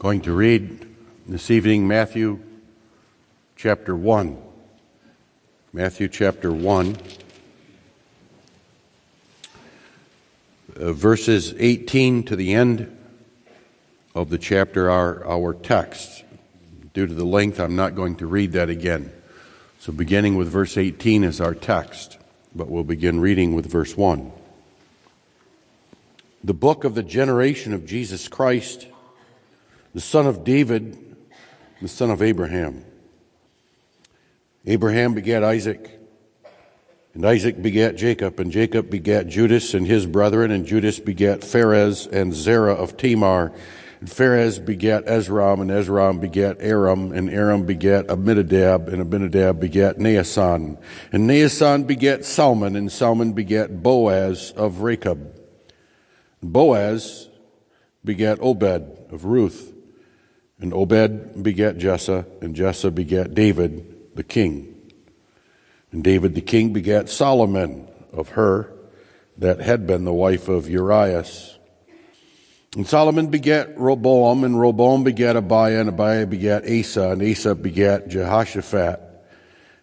Going to read this evening Matthew chapter 1. Matthew chapter 1, uh, verses 18 to the end of the chapter are our text. Due to the length, I'm not going to read that again. So, beginning with verse 18 is our text, but we'll begin reading with verse 1. The book of the generation of Jesus Christ, the son of David, the son of Abraham. Abraham begat Isaac, and Isaac begat Jacob, and Jacob begat Judas and his brethren, and Judas begat Phares and Zerah of Tamar. And Phares begat Esrom, and Esrom begat Aram, and Aram begat Aminadab, and Aminadab begat Naasson. And Naasson begat Salmon, and Salmon begat Boaz of Rachab. Boaz begat Obed of Ruth, and Obed begat Jesse, and Jesse begat David the king. And David the king begat Solomon of her that had been the wife of Urias. And Solomon begat Rehoboam, and Rehoboam begat Abiah, and Abiah begat Asa, and Asa begat Jehoshaphat.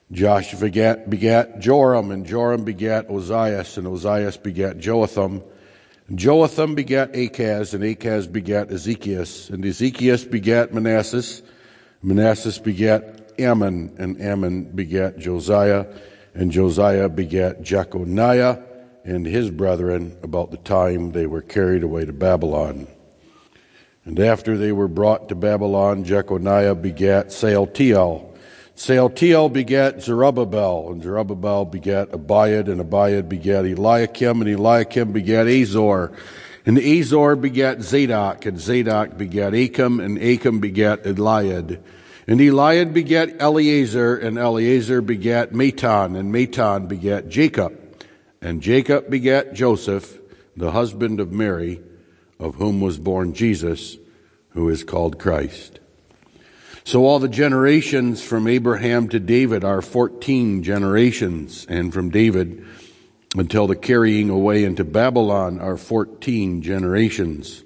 Jehoshaphat begat, begat Joram, and Joram begat Ozias, and Ozias begat Joatham. Joatham begat Achaz, and Achaz begat Ezekias, and Ezekias begat Manasseh, Manasseh begat Amon, and Amon begat Josiah, and Josiah begat Jeconiah and his brethren about the time they were carried away to Babylon. And after they were brought to Babylon, Jeconiah begat Salathiel. Salathiel begat Zerubbabel, and Zerubbabel begat Abiud, and Abiud begat Eliakim, and Eliakim begat Azor. And Azor begat Zadok, and Zadok begat Achim, and Achim begat Eliud. And Eliud begat Eleazar, and Eleazar begat Matthan, and Matthan begat Jacob. And Jacob begat Joseph, the husband of Mary, of whom was born Jesus, who is called Christ. So all the generations from Abraham to David are 14 generations, and from David until the carrying away into Babylon are 14 generations.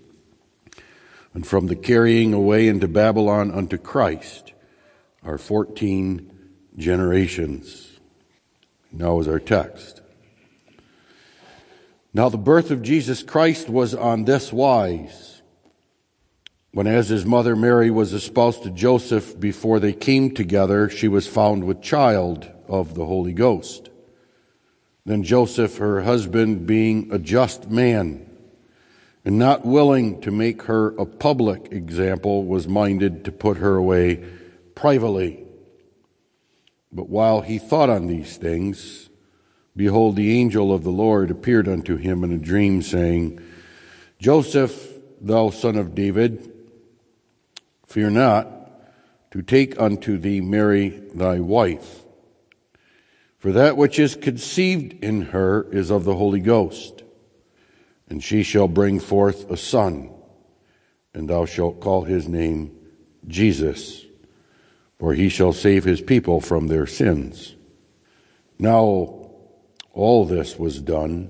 And from the carrying away into Babylon unto Christ are 14 generations. Now is our text. Now, the birth of Jesus Christ was on this wise. When, as his mother Mary was espoused to Joseph before they came together, she was found with child of the Holy Ghost. Then Joseph, her husband, being a just man, and not willing to make her a public example, was minded to put her away privately. But while he thought on these things, Behold, the angel of the Lord appeared unto him in a dream, saying, Joseph, thou son of David, fear not to take unto thee Mary thy wife, for that which is conceived in her is of the Holy Ghost, and she shall bring forth a son, and thou shalt call his name Jesus, for he shall save his people from their sins. Now, all this was done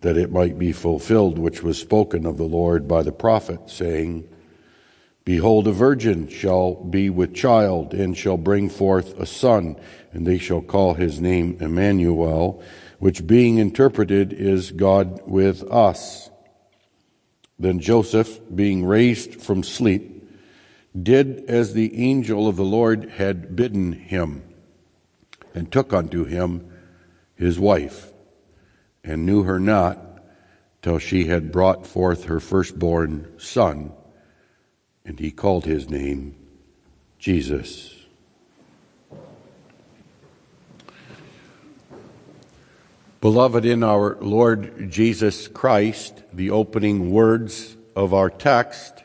that it might be fulfilled which was spoken of the Lord by the prophet, saying, Behold, a virgin shall be with child, and shall bring forth a son, and they shall call his name Emmanuel, which being interpreted is God with us. Then Joseph, being raised from sleep, did as the angel of the Lord had bidden him, and took unto him his wife, and knew her not till she had brought forth her firstborn son, and he called his name Jesus. Beloved in our Lord Jesus Christ, the opening words of our text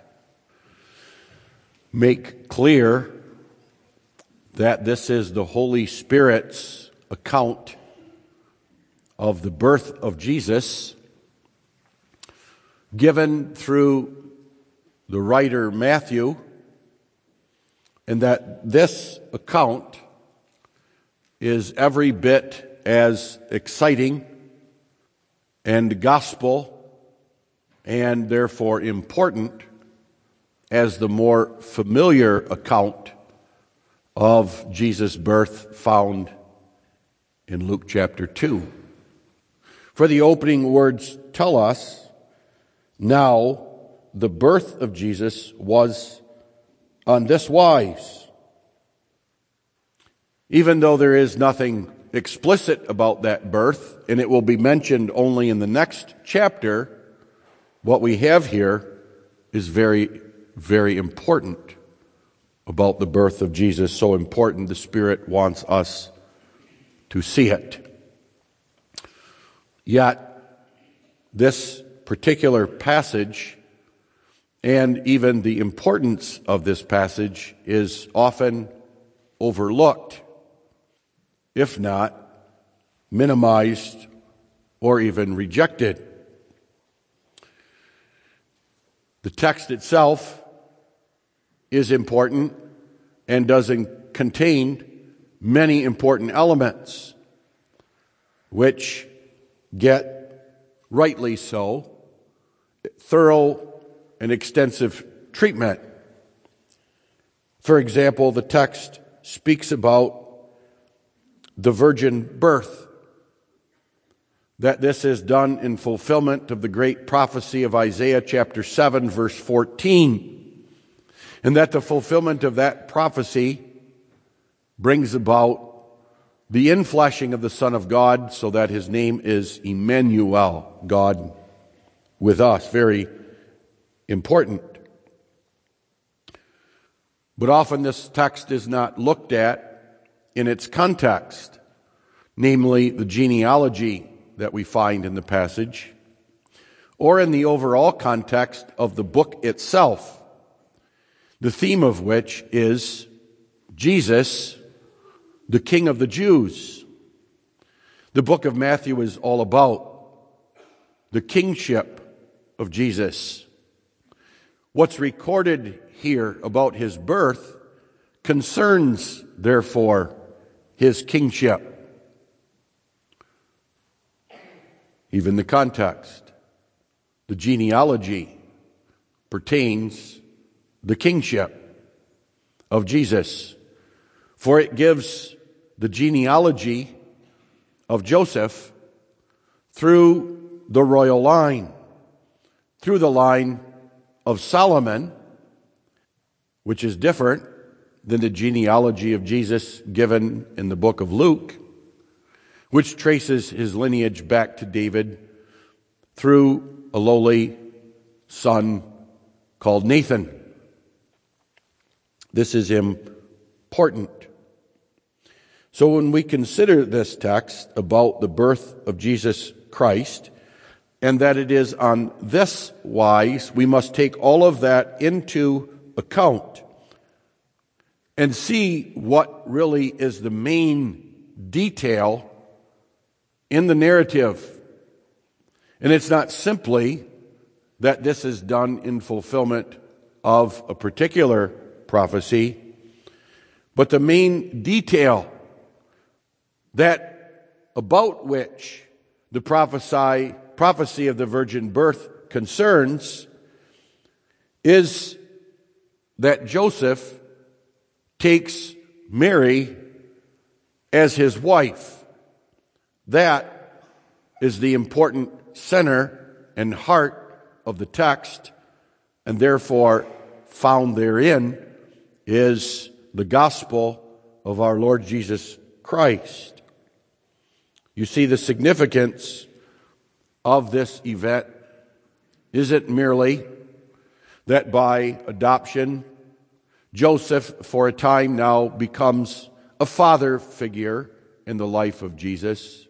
make clear that this is the Holy Spirit's account of the birth of Jesus given through the writer Matthew, and that this account is every bit as exciting and gospel and therefore important as the more familiar account of Jesus' birth found in Luke chapter 2. For the opening words tell us now the birth of Jesus was on this wise. Even though there is nothing explicit about that birth, and it will be mentioned only in the next chapter, what we have here is very, very important about the birth of Jesus. So important, the Spirit wants us to see it. Yet, this particular passage and even the importance of this passage is often overlooked, if not minimized or even rejected. The text itself is important and doesn't contain many important elements, which get, rightly so, thorough and extensive treatment. For example, the text speaks about the virgin birth, that this is done in fulfillment of the great prophecy of Isaiah chapter 7, verse 14, and that the fulfillment of that prophecy brings about the infleshing of the Son of God so that his name is Emmanuel, God with us. Very important. But often this text is not looked at in its context, namely the genealogy that we find in the passage, or in the overall context of the book itself, the theme of which is Jesus the King of the Jews. The book of Matthew is all about the kingship of Jesus. What's recorded here about his birth concerns, therefore, his kingship. Even the context, the genealogy pertains the kingship of Jesus. For it gives the genealogy of Joseph through the royal line, through the line of Solomon, which is different than the genealogy of Jesus given in the book of Luke, which traces his lineage back to David through a lowly son called Nathan. This is important. So when we consider this text about the birth of Jesus Christ, and that it is on this wise, we must take all of that into account and see what really is the main detail in the narrative. And it's not simply that this is done in fulfillment of a particular prophecy, but the main detail that about which the prophesy, prophecy of the virgin birth concerns is that Joseph takes Mary as his wife. That is the important center and heart of the text, and therefore found therein is the gospel of our Lord Jesus Christ. You see the significance of this event Is it merely that by adoption, Joseph, for a time now, becomes a father figure in the life of Jesus.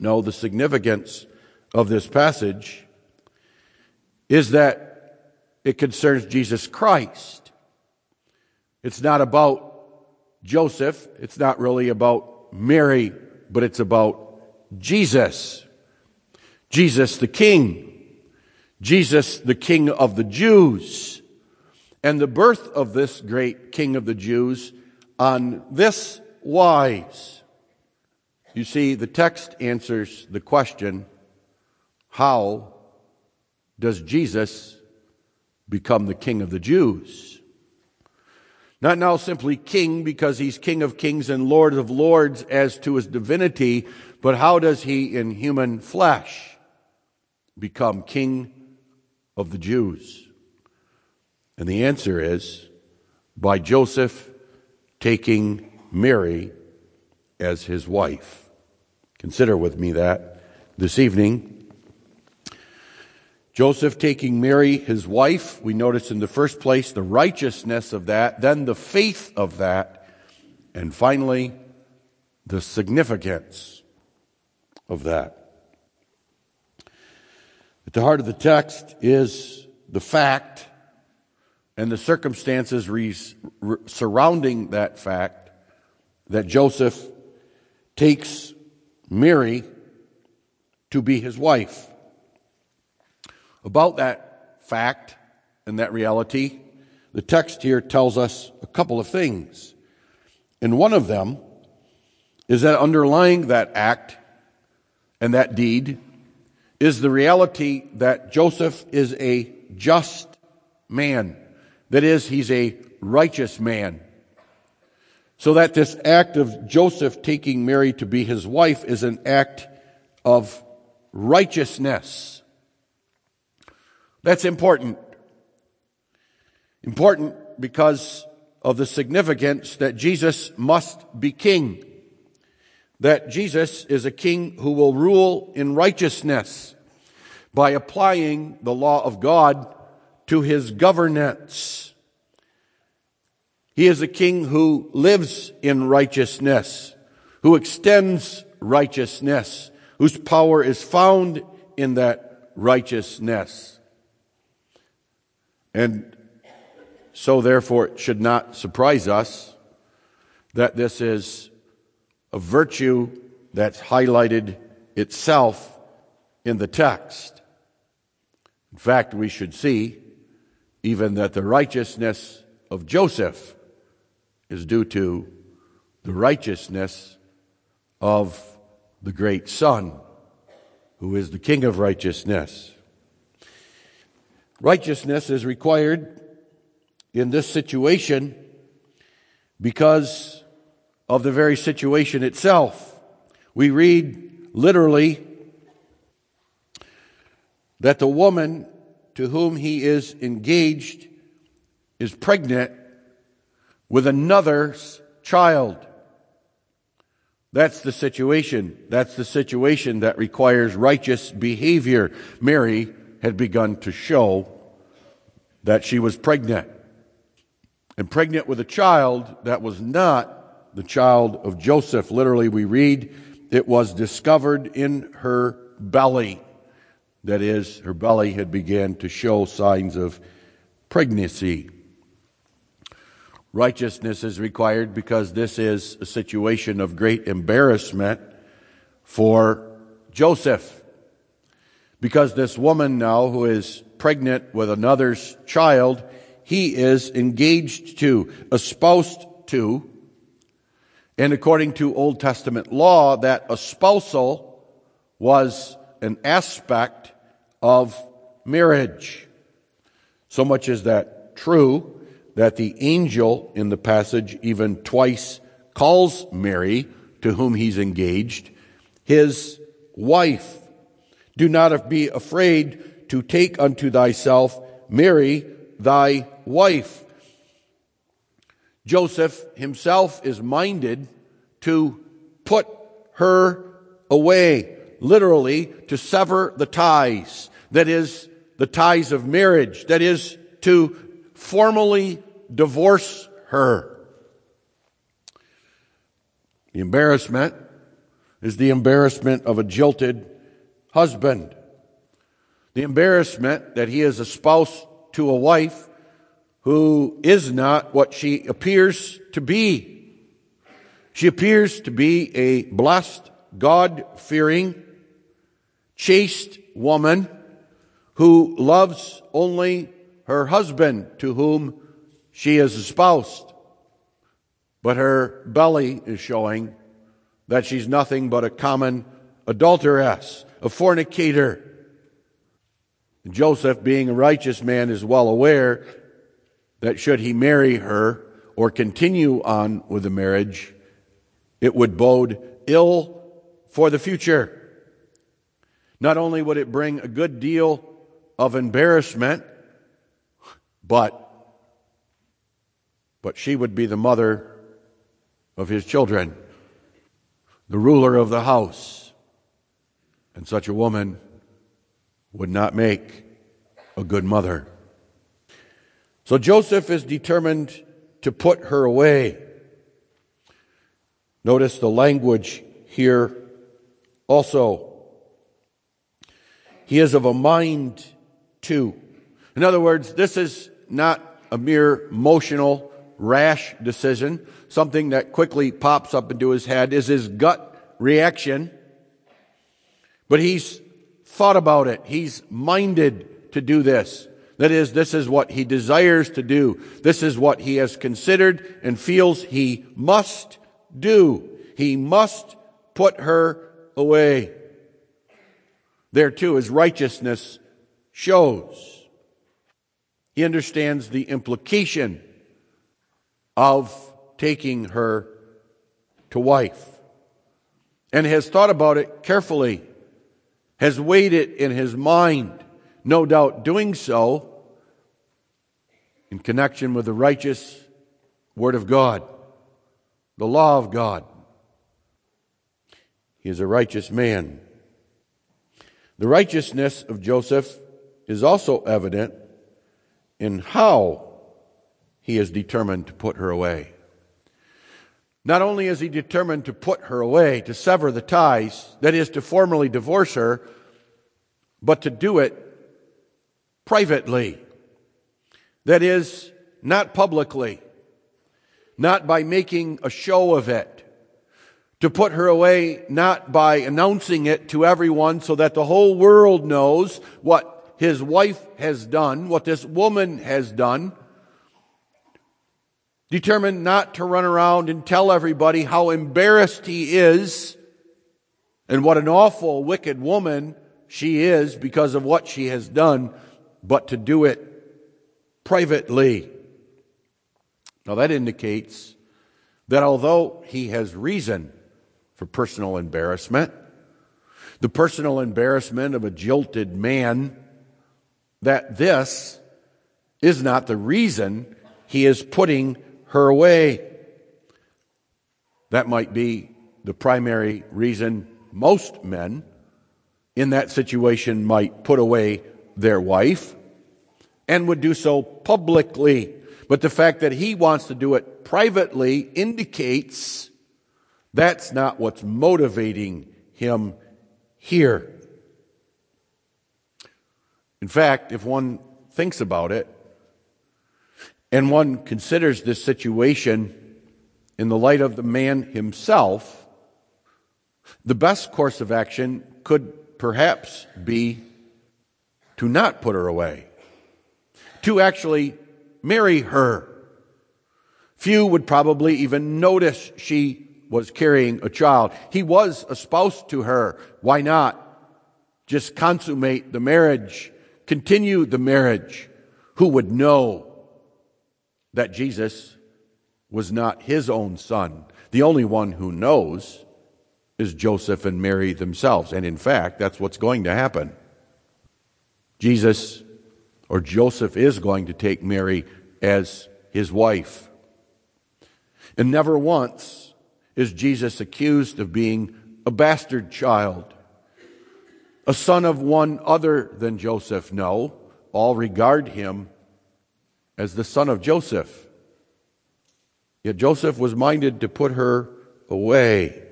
No, the significance of this passage is that it concerns Jesus Christ. It's not about Joseph. It's not really about Mary but it's about Jesus. Jesus the King. Jesus the King of the Jews. And the birth of this great King of the Jews on this wise. You see, the text answers the question, how does Jesus become the king of the Jews. Not now simply king because he's king of kings and lord of lords as to his divinity, but how does he in human flesh become king of the Jews? And the answer is by Joseph taking Mary as his wife. Consider with me that this evening. Joseph taking Mary, his wife, we notice in the first place the righteousness of that, then the faith of that, and finally the significance of that. At the heart of the text is the fact and the circumstances re- re- surrounding that fact that Joseph takes Mary to be his wife. About that fact and that reality, the text here tells us a couple of things. And one of them is that underlying that act and that deed is the reality that Joseph is a just man. That is, he's a righteous man. So that this act of Joseph taking Mary to be his wife is an act of righteousness. That's important. Important because of the significance that Jesus must be king. That Jesus is a king who will rule in righteousness by applying the law of God to his governance. He is a king who lives in righteousness, who extends righteousness, whose power is found in that righteousness. And so, therefore, it should not surprise us that this is a virtue that's highlighted itself in the text. In fact, we should see even that the righteousness of Joseph is due to the righteousness of the great Son, who is the King of righteousness. Righteousness is required in this situation because of the very situation itself. We read literally that the woman to whom he is engaged is pregnant with another's child. That's the situation. That's the situation that requires righteous behavior. Mary had begun to show that she was pregnant. And pregnant with a child that was not the child of Joseph. Literally, we read, it was discovered in her belly. That is, her belly had began to show signs of pregnancy. Righteousness is required because this is a situation of great embarrassment for Joseph. Because this woman now, who is pregnant with another's child, he is engaged to, espoused to, and according to Old Testament law, that espousal was an aspect of marriage. So much is that true that the angel in the passage even twice calls Mary, to whom he's engaged, his wife. Do not be afraid to take unto thyself Mary, thy wife. Joseph himself is minded to put her away, literally to sever the ties. That is, the ties of marriage. That is, to formally divorce her. The embarrassment is the embarrassment of a jilted husband. The embarrassment that he is a spouse to a wife who is not what she appears to be. She appears to be a blessed, God fearing, chaste woman who loves only her husband to whom she is espoused. But her belly is showing that she's nothing but a common adulteress, a fornicator. Joseph, being a righteous man, is well aware that should he marry her or continue on with the marriage, it would bode ill for the future. Not only would it bring a good deal of embarrassment, but but she would be the mother of his children, the ruler of the house. And such a woman would not make a good mother. So Joseph is determined to put her away. Notice the language here also. He is of a mind to. In other words, this is not a mere emotional, rash decision, something that quickly pops up into his head, is his gut reaction. But he's thought about it. He's minded to do this. That is, this is what he desires to do. This is what he has considered and feels he must do. He must put her away. There too, his righteousness shows. He understands the implication of taking her to wife and has thought about it carefully, has weighed it in his mind, no doubt doing so in connection with the righteous Word of God, the law of God. He is a righteous man. The righteousness of Joseph is also evident in how he is determined to put her away. Not only is he determined to put her away, to sever the ties, that is, to formally divorce her, but to do it privately. That is, not publicly, not by making a show of it. To put her away not by announcing it to everyone so that the whole world knows what his wife has done, what this woman has done. Determined not to run around and tell everybody how embarrassed he is and what an awful, wicked woman she is because of what she has done, but to do it privately. Now that indicates that although he has reason for personal embarrassment, the personal embarrassment of a jilted man, that this is not the reason he is putting her away. That might be the primary reason most men in that situation might put away their wife and would do so publicly. But the fact that he wants to do it privately indicates that's not what's motivating him here. In fact, if one thinks about it and one considers this situation in the light of the man himself, the best course of action could perhaps be to not put her away to actually marry her. Few would probably even notice she was carrying a child. He was espoused to her. Why not? Just consummate the marriage, continue the marriage. Who would know that Jesus was not his own son? The only one who knows is Joseph and Mary themselves. And in fact, that's what's going to happen. Jesus or Joseph is going to take Mary as his wife. And never once is Jesus accused of being a bastard child, a son of one other than Joseph. No, all regard him as the son of Joseph. Yet Joseph was minded to put her away,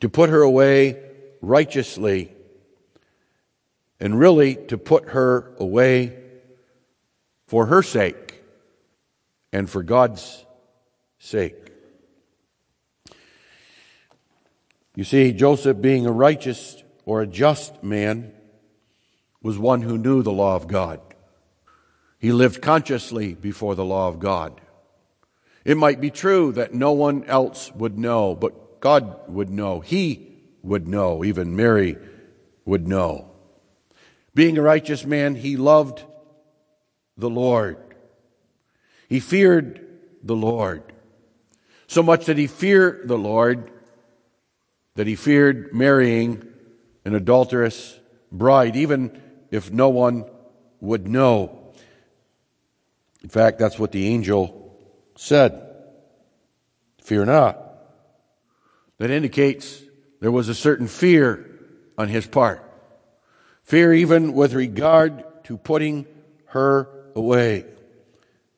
to put her away righteously and really to put her away for her sake and for God's sake. You see, Joseph, being a righteous or a just man, was one who knew the law of God. He lived consciously before the law of God. It might be true that no one else would know, but God would know. He would know. Even Mary would know. Being a righteous man, he loved the Lord. He feared the Lord. So much that he feared the Lord that he feared marrying an adulterous bride, even if no one would know. In fact, that's what the angel said. Fear not. That indicates there was a certain fear on his part. Fear even with regard to putting her away.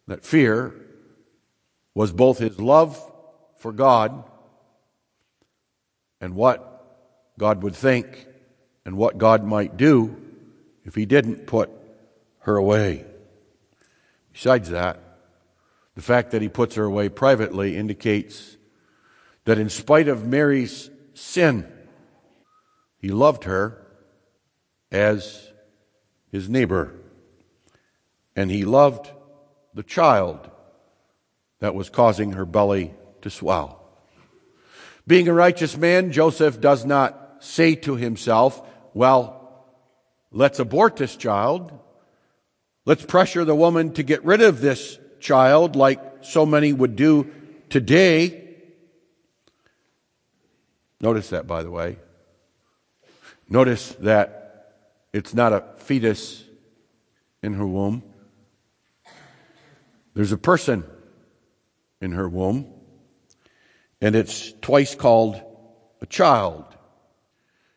That fear was both his love for God and what God would think and what God might do if he didn't put her away. Besides that, the fact that he puts her away privately indicates that in spite of Mary's sin, he loved her as his neighbor. And he loved the child that was causing her belly to swell. Being a righteous man, Joseph does not say to himself, well, let's abort this child. Let's pressure the woman to get rid of this child like so many would do today. Notice that, by the way. Notice that it's not a fetus in her womb. There's a person in her womb, and it's twice called a child.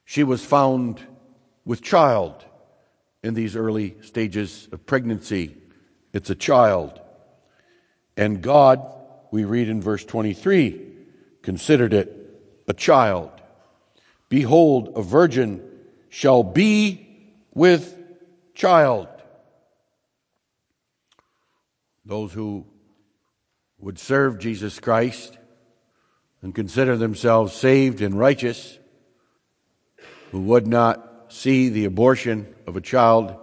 She was found with child in these early stages of pregnancy. It's a child. And God, we read in verse 23, considered it a child. Behold, a virgin shall be with child. Those who would serve Jesus Christ and consider themselves saved and righteous, who would not see the abortion of a child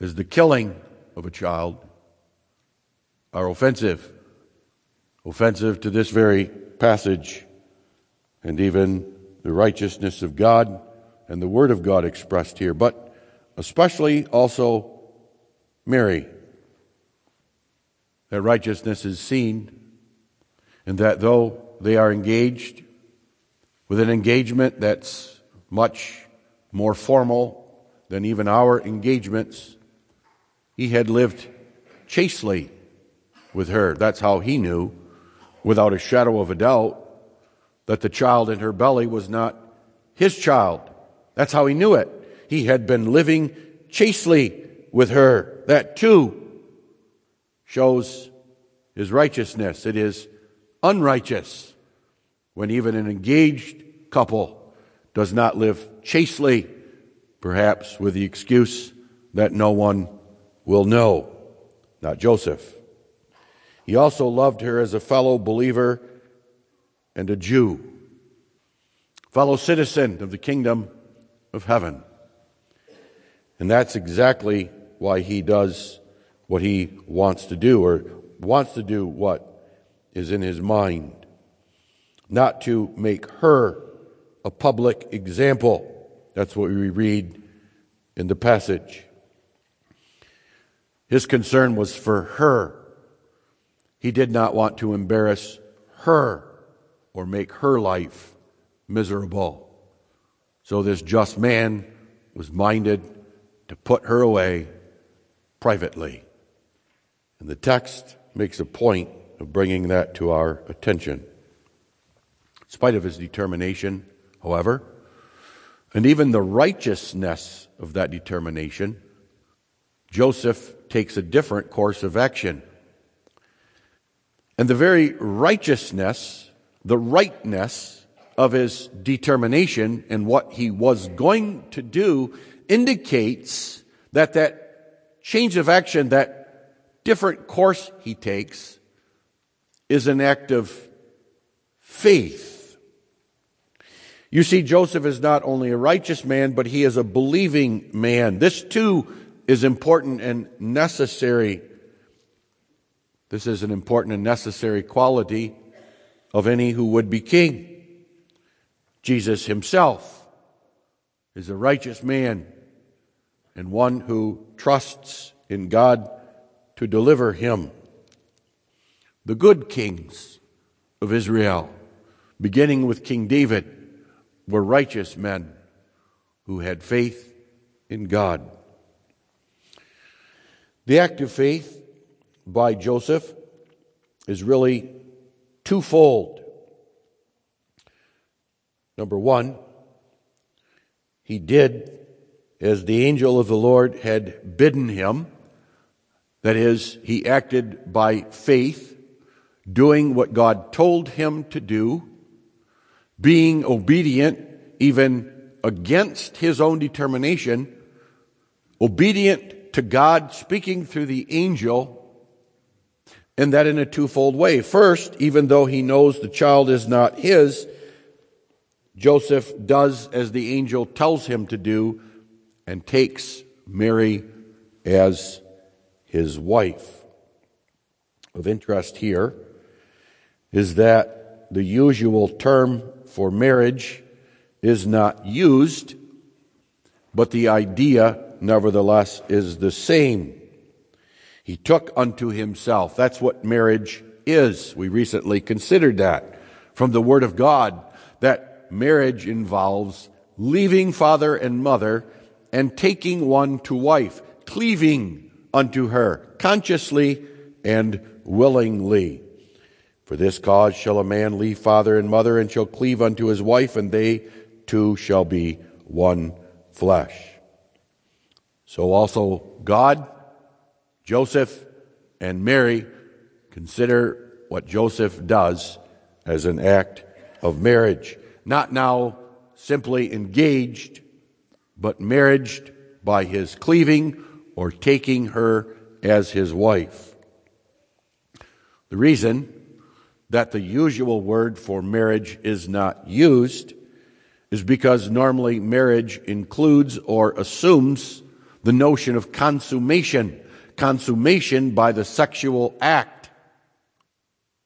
as the killing of a child, are offensive. Offensive to this very passage and even the righteousness of God and the Word of God expressed here, but especially also Mary. That righteousness is seen, and that though they are engaged with an engagement that's much more formal than even our engagements, he had lived chastely with her. That's how he knew, without a shadow of a doubt, that the child in her belly was not his child. That's how he knew it. He had been living chastely with her. That too shows his righteousness. It is unrighteous when even an engaged couple does not live chastely, perhaps with the excuse that no one will know. Not Joseph. He also loved her as a fellow believer and a Jew, fellow citizen of the kingdom of heaven. And that's exactly why he does what he wants to do, or wants to do what is in his mind. Not to make her a public example. That's what we read in the passage. His concern was for her. He did not want to embarrass her or make her life miserable. So this just man was minded to put her away privately. And the text makes a point of bringing that to our attention. In spite of his determination, however, and even the righteousness of that determination, Joseph takes a different course of action. And the very righteousness the rightness of his determination and what he was going to do indicates that that change of action, that different course he takes, is an act of faith. You see, Joseph is not only a righteous man, but he is a believing man. This too is important and necessary. This is an important and necessary quality of any who would be king. Jesus himself is a righteous man and one who trusts in God to deliver him. The good kings of Israel, beginning with King David, were righteous men who had faith in God. The act of faith by Joseph is really twofold. Number one, he did as the angel of the Lord had bidden him. That is, he acted by faith, doing what God told him to do, being obedient even against his own determination, obedient to God, speaking through the angel, and that in a twofold way. First, even though he knows the child is not his, Joseph does as the angel tells him to do and takes Mary as his wife. Of interest here is that the usual term for marriage is not used, but the idea, nevertheless, is the same. He took unto himself. That's what marriage is. We recently considered that from the Word of God, that marriage involves leaving father and mother and taking one to wife, cleaving unto her, consciously and willingly. For this cause shall a man leave father and mother and shall cleave unto his wife, and they two shall be one flesh. So also God, Joseph, and Mary consider what Joseph does as an act of marriage. Not now simply engaged, but marriaged by his cleaving or taking her as his wife. The reason that the usual word for marriage is not used is because normally marriage includes or assumes the notion of consummation, consummation by the sexual act.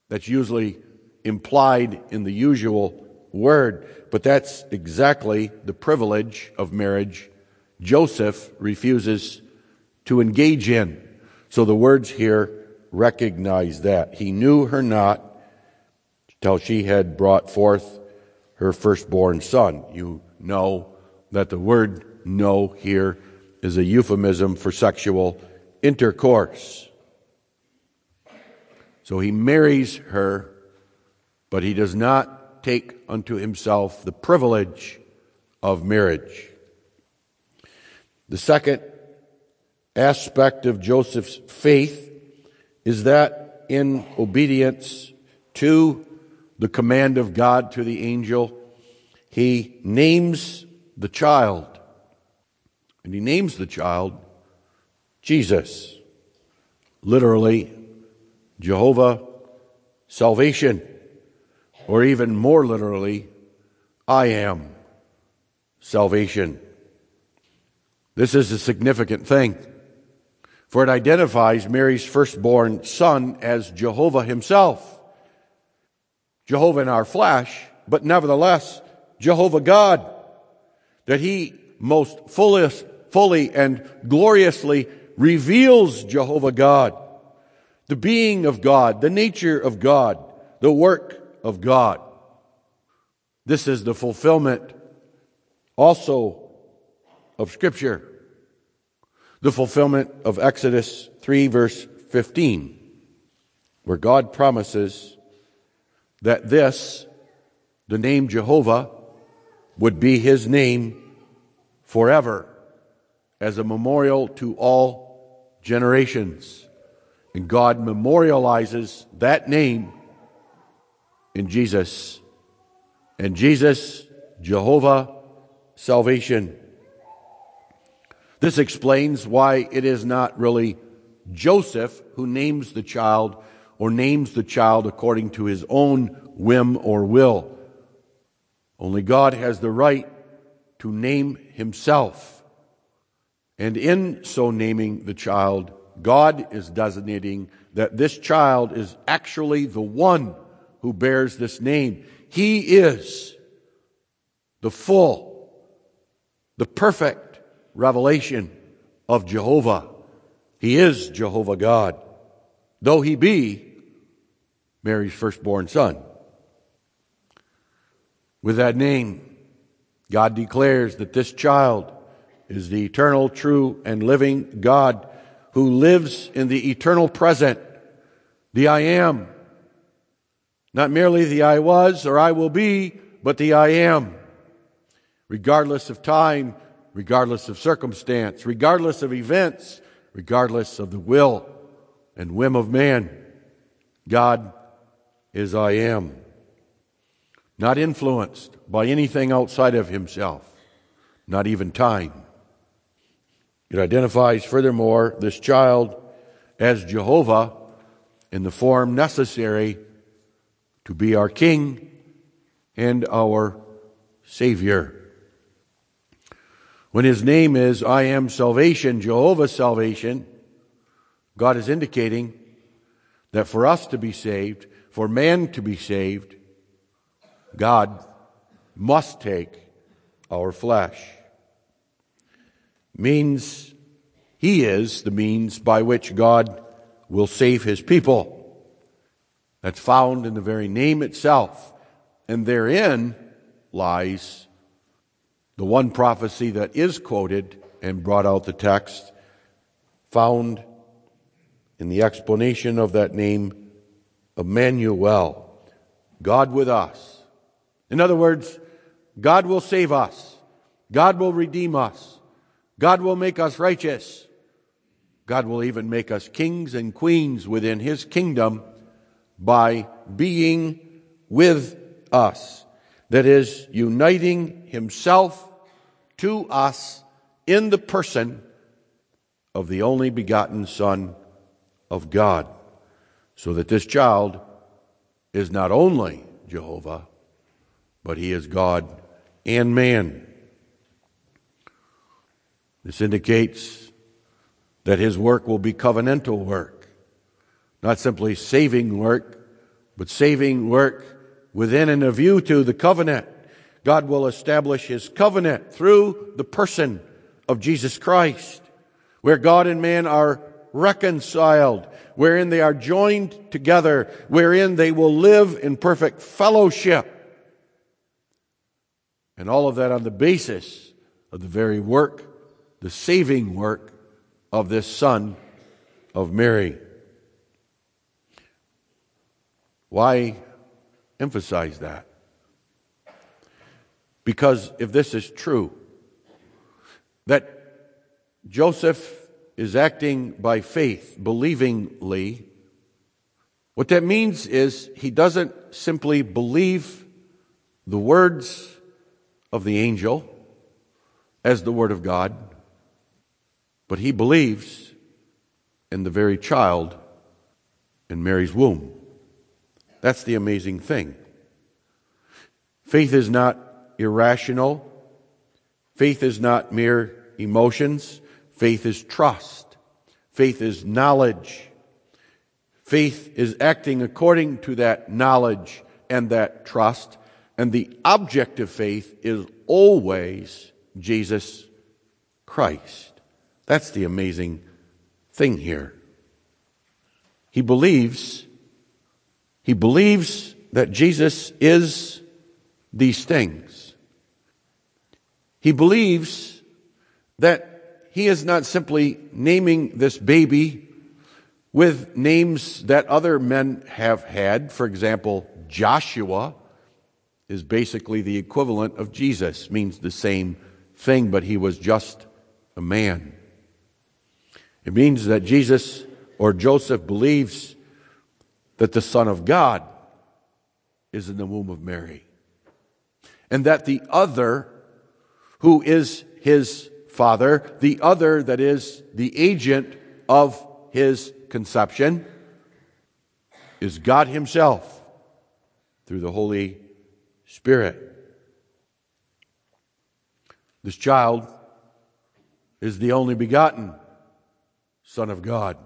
That's usually implied in the usual word, but that's exactly the privilege of marriage Joseph refuses to engage in. So the words here recognize that. He knew her not till she had brought forth her firstborn son. You know that the word know here is a euphemism for sexual intercourse. So he marries her, but he does not take unto himself the privilege of marriage. The second aspect of Joseph's faith is that in obedience to the command of God to the angel, he names the child. And he names the child Jesus. Literally, Jehovah salvation. Or even more literally, I am salvation. This is a significant thing, for it identifies Mary's firstborn son as Jehovah himself. Jehovah in our flesh, but nevertheless Jehovah God, that he most fullest, fully and gloriously reveals Jehovah God, the being of God, the nature of God, the work of God. This is the fulfillment also of Scripture, the fulfillment of Exodus 3, verse 15, where God promises that this, the name Jehovah, would be his name forever as a memorial to all generations. And God memorializes that name in Jesus. And Jesus, Jehovah, salvation. This explains why it is not really Joseph who names the child or names the child according to his own whim or will. Only God has the right to name himself. And in so naming the child, God is designating that this child is actually the one who bears this name. He is the full, the perfect revelation of Jehovah. He is Jehovah God, though he be Mary's firstborn son. With that name, God declares that this child is the eternal, true, and living God who lives in the eternal present, the I am. Not merely the I was or I will be, but the I am. Regardless of time, regardless of circumstance, regardless of events, regardless of the will and whim of man, God is I am. Not influenced by anything outside of himself, not even time. It identifies, furthermore, this child as Jehovah in the form necessary to be our King and our Savior. When his name is I am salvation, Jehovah's salvation, God is indicating that for us to be saved, for man to be saved, God must take our flesh. Means he is the means by which God will save his people. That's found in the very name itself. And therein lies the one prophecy that is quoted and brought out the text, found in the explanation of that name, Emmanuel, God with us. In other words, God will save us. God will redeem us. God will make us righteous. God will even make us kings and queens within His kingdom by being with us. That is, uniting Himself to us in the person of the only begotten Son of God. So that this child is not only Jehovah, but he is God and man. This indicates that his work will be covenantal work, not simply saving work, but saving work within and a view to the covenant. God will establish his covenant through the person of Jesus Christ, where God and man are reconciled, wherein they are joined together, wherein they will live in perfect fellowship. And all of that on the basis of the very work, the saving work of this Son of Mary. Why emphasize that? Because if this is true, that Joseph is acting by faith, believingly, what that means is he doesn't simply believe the words of the angel as the Word of God, but he believes in the very child in Mary's womb. That's the amazing thing. Faith is not irrational. Faith is not mere emotions. Faith is trust. Faith is knowledge. Faith is acting according to that knowledge and that trust. And the object of faith is always Jesus Christ. That's the amazing thing here. He believes, he believes that Jesus is these things. He believes that he is not simply naming this baby with names that other men have had. For example, Joshua is basically the equivalent of Jesus, means the same thing, but he was just a man. It means that Jesus or Joseph believes that the Son of God is in the womb of Mary and that the other, who is his father, the other that is the agent of his conception, is God Himself through the Holy Spirit. This child is the only begotten Son of God.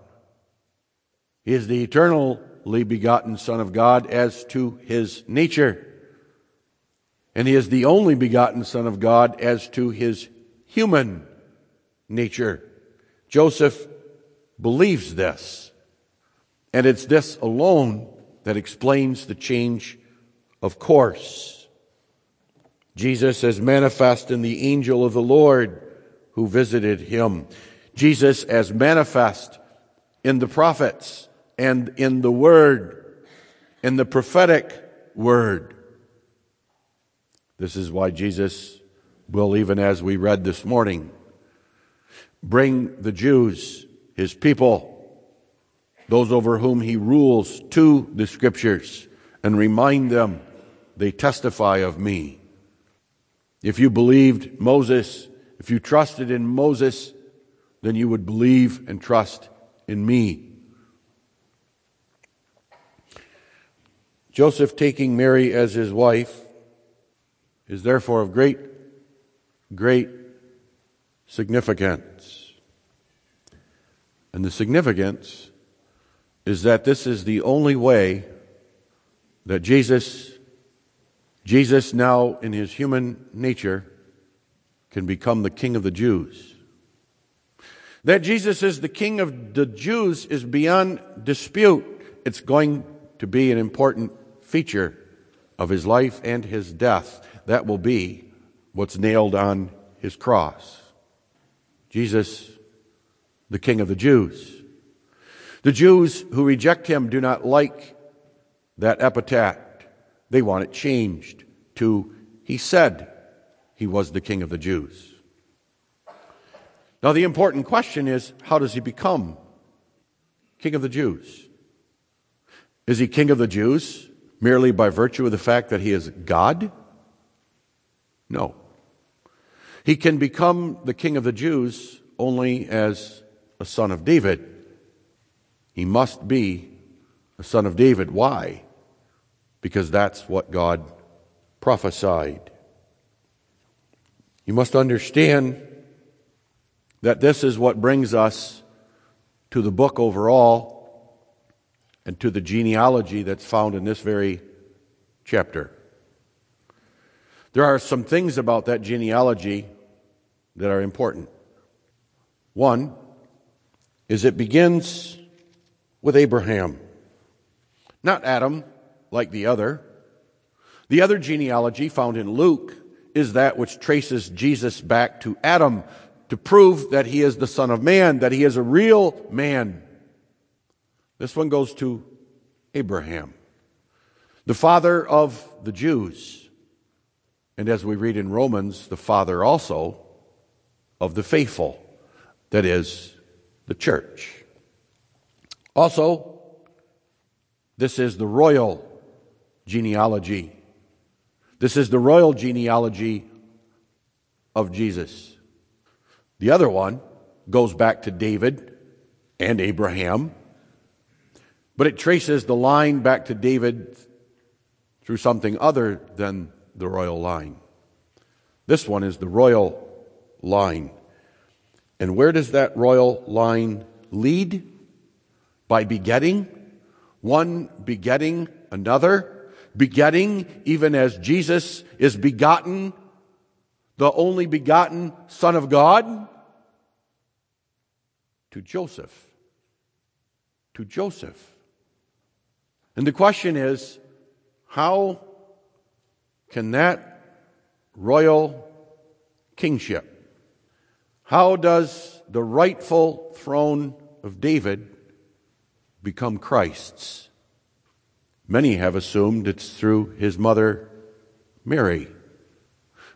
He is the eternally begotten Son of God as to his nature and he is the only begotten Son of God as to his human nature. Joseph believes this. And it's this alone that explains the change of course. Jesus as manifest in the angel of the Lord who visited him. Jesus as manifest in the prophets and in the word, in the prophetic word. This is why Jesus will, even as we read this morning, bring the Jews, his people, those over whom he rules, to the scriptures and remind them they testify of me. If you believed Moses, if you trusted in Moses, then you would believe and trust in me. Joseph taking Mary as his wife is therefore of great, great significance. And the significance is that this is the only way that Jesus, Jesus now in his human nature, can become the King of the Jews. That Jesus is the King of the Jews is beyond dispute. It's going to be an important feature of his life and his death. That will be what's nailed on his cross. Jesus, the King of the Jews. The Jews who reject him do not like that epithet. They want it changed to, he said he was the King of the Jews. Now, the important question is how does he become King of the Jews? Is he King of the Jews merely by virtue of the fact that he is God? No. He can become the king of the Jews only as a son of David. He must be a son of David. Why? Because that's what God prophesied. You must understand that this is what brings us to the book overall and to the genealogy that's found in this very chapter. There are some things about that genealogy that are important. One is it begins with Abraham, not Adam like the other. The other genealogy found in Luke is that which traces Jesus back to Adam to prove that he is the Son of Man, that he is a real man. This one goes to Abraham, the father of the Jews. And as we read in Romans, the father also of the faithful, that is, the church. Also, this is the royal genealogy. This is the royal genealogy of Jesus. The other one goes back to David and Abraham but it traces the line back to David through something other than the royal line. This one is the royal line. And where does that royal line lead? By begetting, one begetting another, begetting even as Jesus is begotten, the only begotten Son of God, to Joseph. To Joseph. And the question is how can that royal kingship, how does the rightful throne of David become Christ's? Many have assumed it's through his mother, Mary,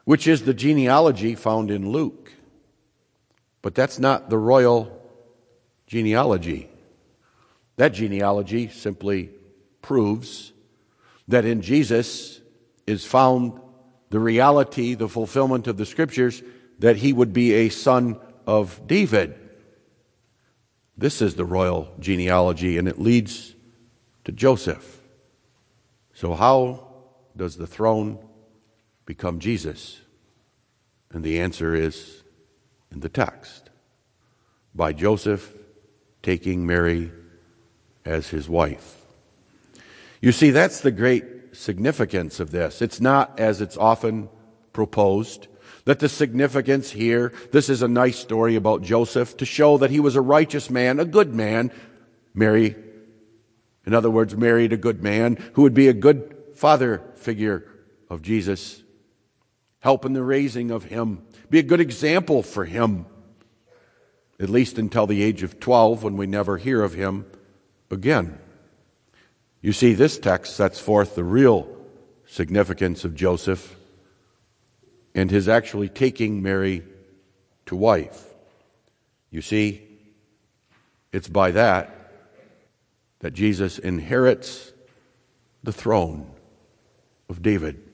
which is the genealogy found in Luke. But that's not the royal genealogy. That genealogy simply proves that in Jesus is found the reality, the fulfillment of the scriptures that he would be a son of David. This is the royal genealogy, and it leads to Joseph. So, how does the throne become Jesus? And the answer is in the text by Joseph taking Mary as his wife. You see, that's the great significance of this. It's not, as it's often proposed, that the significance here, this is a nice story about Joseph to show that he was a righteous man, a good man. Mary, in other words, married a good man who would be a good father figure of Jesus, help in the raising of him, be a good example for him, at least until the age of 12 when we never hear of him again. You see, this text sets forth the real significance of Joseph and his actually taking Mary to wife. You see, it's by that that Jesus inherits the throne of David.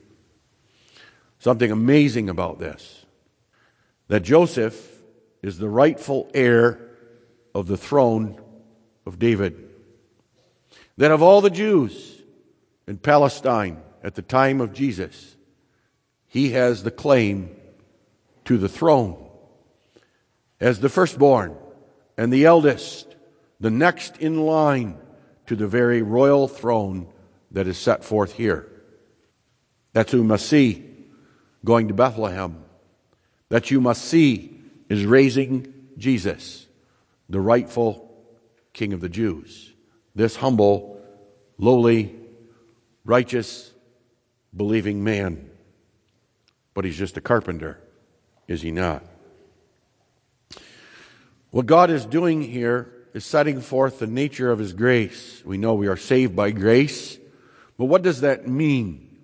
Something amazing about this that Joseph is the rightful heir of the throne of David. That of all the Jews in Palestine at the time of Jesus, he has the claim to the throne as the firstborn and the eldest, the next in line to the very royal throne that is set forth here. That's who must see going to Bethlehem. That you must see is raising Jesus, the rightful King of the Jews. This humble, lowly, righteous, believing man. But he's just a carpenter, is he not? What God is doing here is setting forth the nature of his grace. We know we are saved by grace, but what does that mean?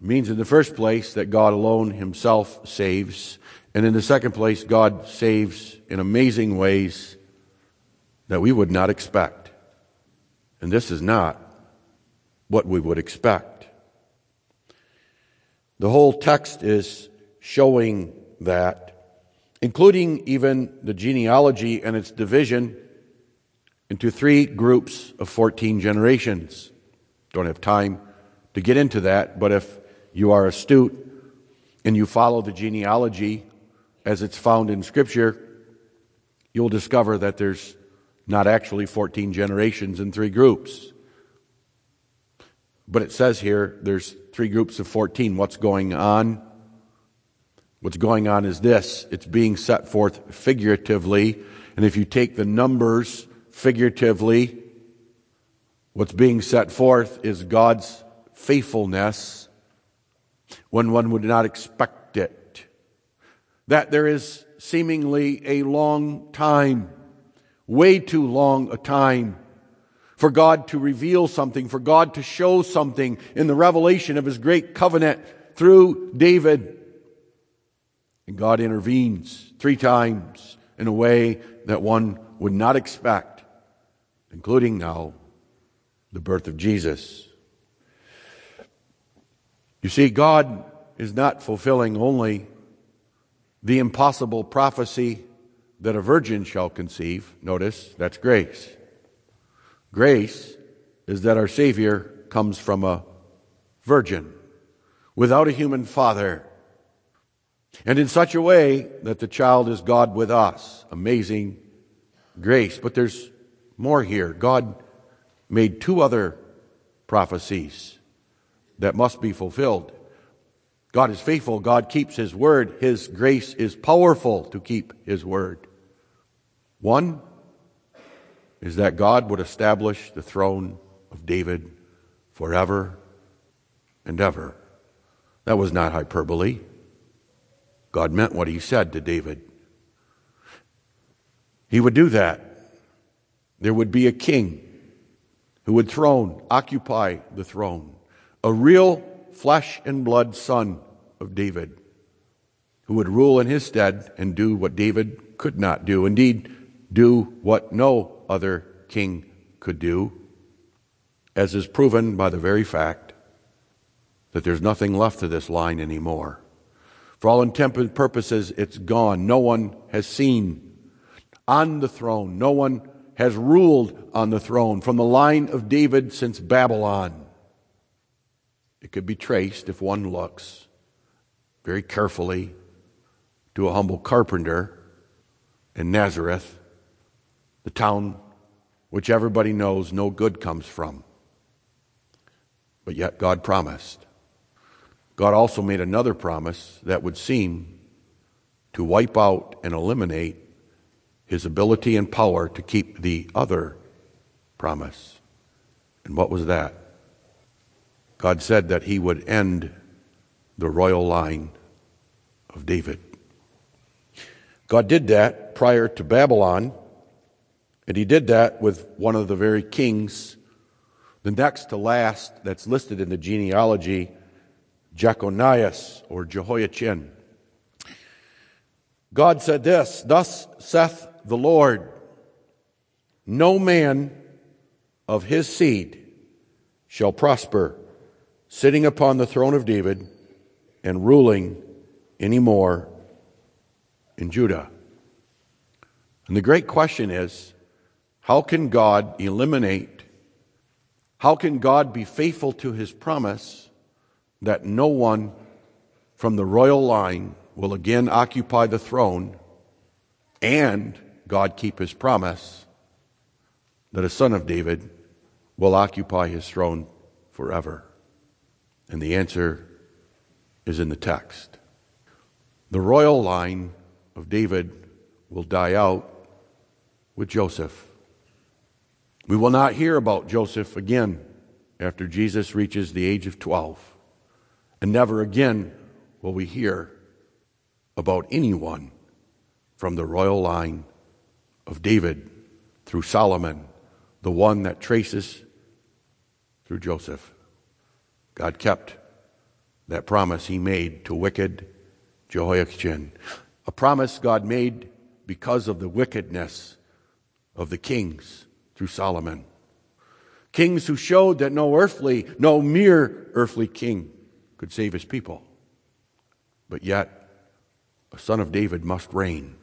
It means, in the first place, that God alone himself saves. And in the second place, God saves in amazing ways that we would not expect. And this is not what we would expect. The whole text is showing that, including even the genealogy and its division into three groups of 14 generations. Don't have time to get into that, but if you are astute and you follow the genealogy as it's found in Scripture, you'll discover that there's not actually 14 generations in three groups. But it says here there's three groups of 14. What's going on? What's going on is this it's being set forth figuratively. And if you take the numbers figuratively, what's being set forth is God's faithfulness when one would not expect it. That there is seemingly a long time, way too long a time, for God to reveal something, for God to show something in the revelation of His great covenant through David. And God intervenes three times in a way that one would not expect, including now the birth of Jesus. You see, God is not fulfilling only the impossible prophecy that a virgin shall conceive. Notice, that's grace. Grace is that our Savior comes from a virgin without a human father and in such a way that the child is God with us. Amazing grace. But there's more here. God made two other prophecies that must be fulfilled. God is faithful. God keeps His word. His grace is powerful to keep His word. One is that God would establish the throne of David forever and ever. That was not hyperbole. God meant what He said to David. He would do that. There would be a king who would throne, occupy the throne a real flesh and blood son of David, who would rule in his stead and do what David could not do. Indeed, do what no other king could do, as is proven by the very fact that there's nothing left of this line anymore. For all intents and purposes, it's gone. No one has seen on the throne. No one has ruled on the throne from the line of David since Babylon. It could be traced, if one looks very carefully, to a humble carpenter in Nazareth, the town which everybody knows no good comes from. But yet God promised God also made another promise that would seem to wipe out and eliminate his ability and power to keep the other promise. And what was that? God said that he would end the royal line of David. God did that prior to Babylon, and he did that with one of the very kings, the next to last that's listed in the genealogy, Jeconias or Jehoiachin. God said this Thus saith the Lord, no man of his seed shall prosper, sitting upon the throne of David and ruling any more in Judah. And the great question is how can God eliminate, how can God be faithful to his promise that no one from the royal line will again occupy the throne and God keep his promise that a son of David will occupy his throne forever? And the answer is in the text. The royal line of David will die out with Joseph. We will not hear about Joseph again after Jesus reaches the age of 12. And never again will we hear about anyone from the royal line of David through Solomon, the one that traces through Joseph. God kept that promise he made to wicked Jehoiachin, a promise God made because of the wickedness of the kings through Solomon. Kings who showed that no earthly, no mere earthly king could save his people. But yet, a son of David must reign.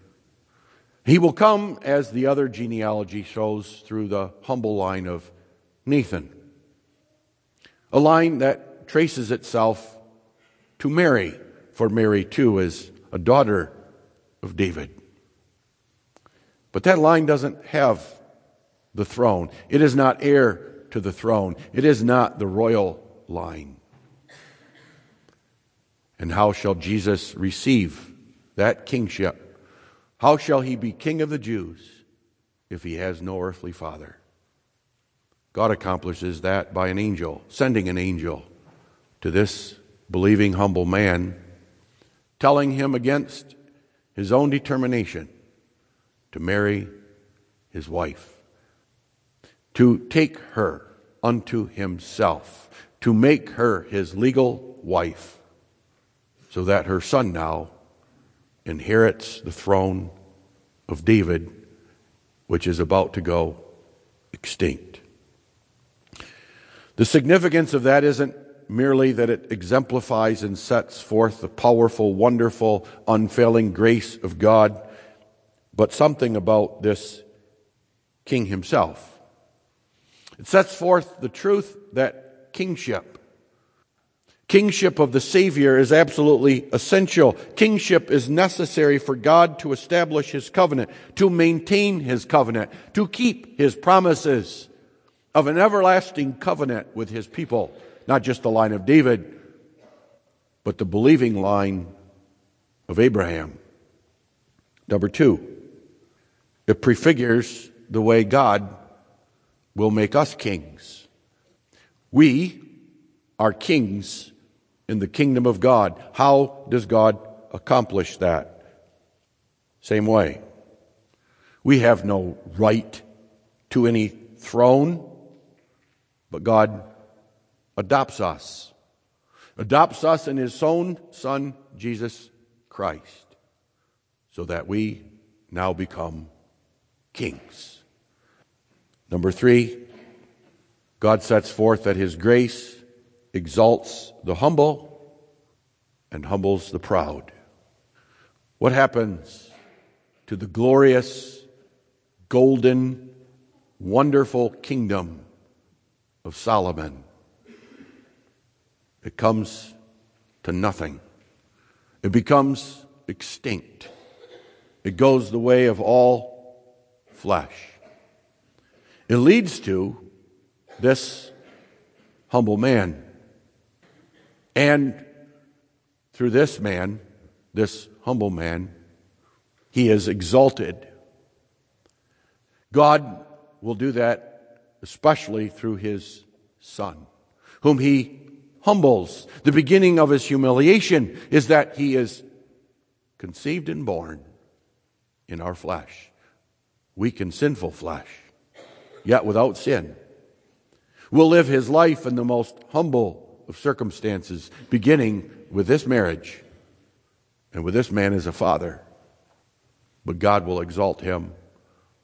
He will come, as the other genealogy shows, through the humble line of Nathan, a line that traces itself to Mary, for Mary too is a daughter of David. But that line doesn't have the throne. It is not heir to the throne. It is not the royal line. And how shall Jesus receive that kingship? How shall he be king of the Jews if he has no earthly father? God accomplishes that by an angel, sending an angel to this believing, humble man, telling him against his own determination to marry his wife, to take her unto himself, to make her his legal wife, so that her son now inherits the throne of David, which is about to go extinct. The significance of that isn't merely that it exemplifies and sets forth the powerful, wonderful, unfailing grace of God, but something about this king himself. It sets forth the truth that kingship, kingship of the Savior is absolutely essential. Kingship is necessary for God to establish his covenant, to maintain his covenant, to keep his promises of an everlasting covenant with his people not just the line of David, but the believing line of Abraham. Number two, it prefigures the way God will make us kings. We are kings in the kingdom of God. How does God accomplish that? Same way. We have no right to any throne, but God adopts us, adopts us in his own Son, Jesus Christ, so that we now become kings. Number three, God sets forth that his grace exalts the humble and humbles the proud. What happens to the glorious, golden, wonderful kingdom of Solomon? it comes to nothing. It becomes extinct. It goes the way of all flesh. It leads to this humble man. And through this man, this humble man, he is exalted. God will do that especially through his Son, whom he humbles. The beginning of his humiliation is that he is conceived and born in our flesh, weak and sinful flesh, yet without sin. Will live his life in the most humble of circumstances, beginning with this marriage and with this man as a father. But God will exalt him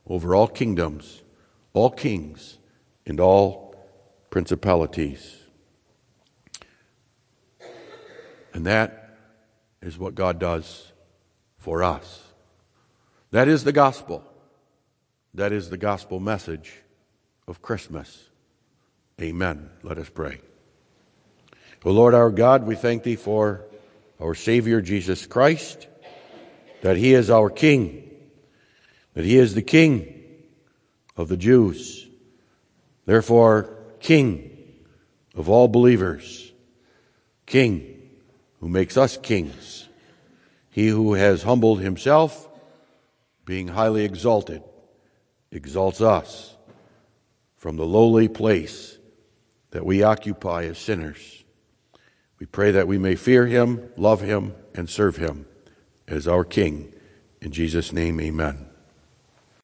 over all kingdoms, all kings, and all principalities. And that is what God does for us. That is the gospel. That is the gospel message of Christmas. Amen. Let us pray. O Lord our God, we thank thee for our Savior Jesus Christ, that he is our King, that he is the King of the Jews, therefore, King of all believers, King who makes us kings. He who has humbled himself, being highly exalted, exalts us from the lowly place that we occupy as sinners. We pray that we may fear him, love him, and serve him as our King. In Jesus' name, amen.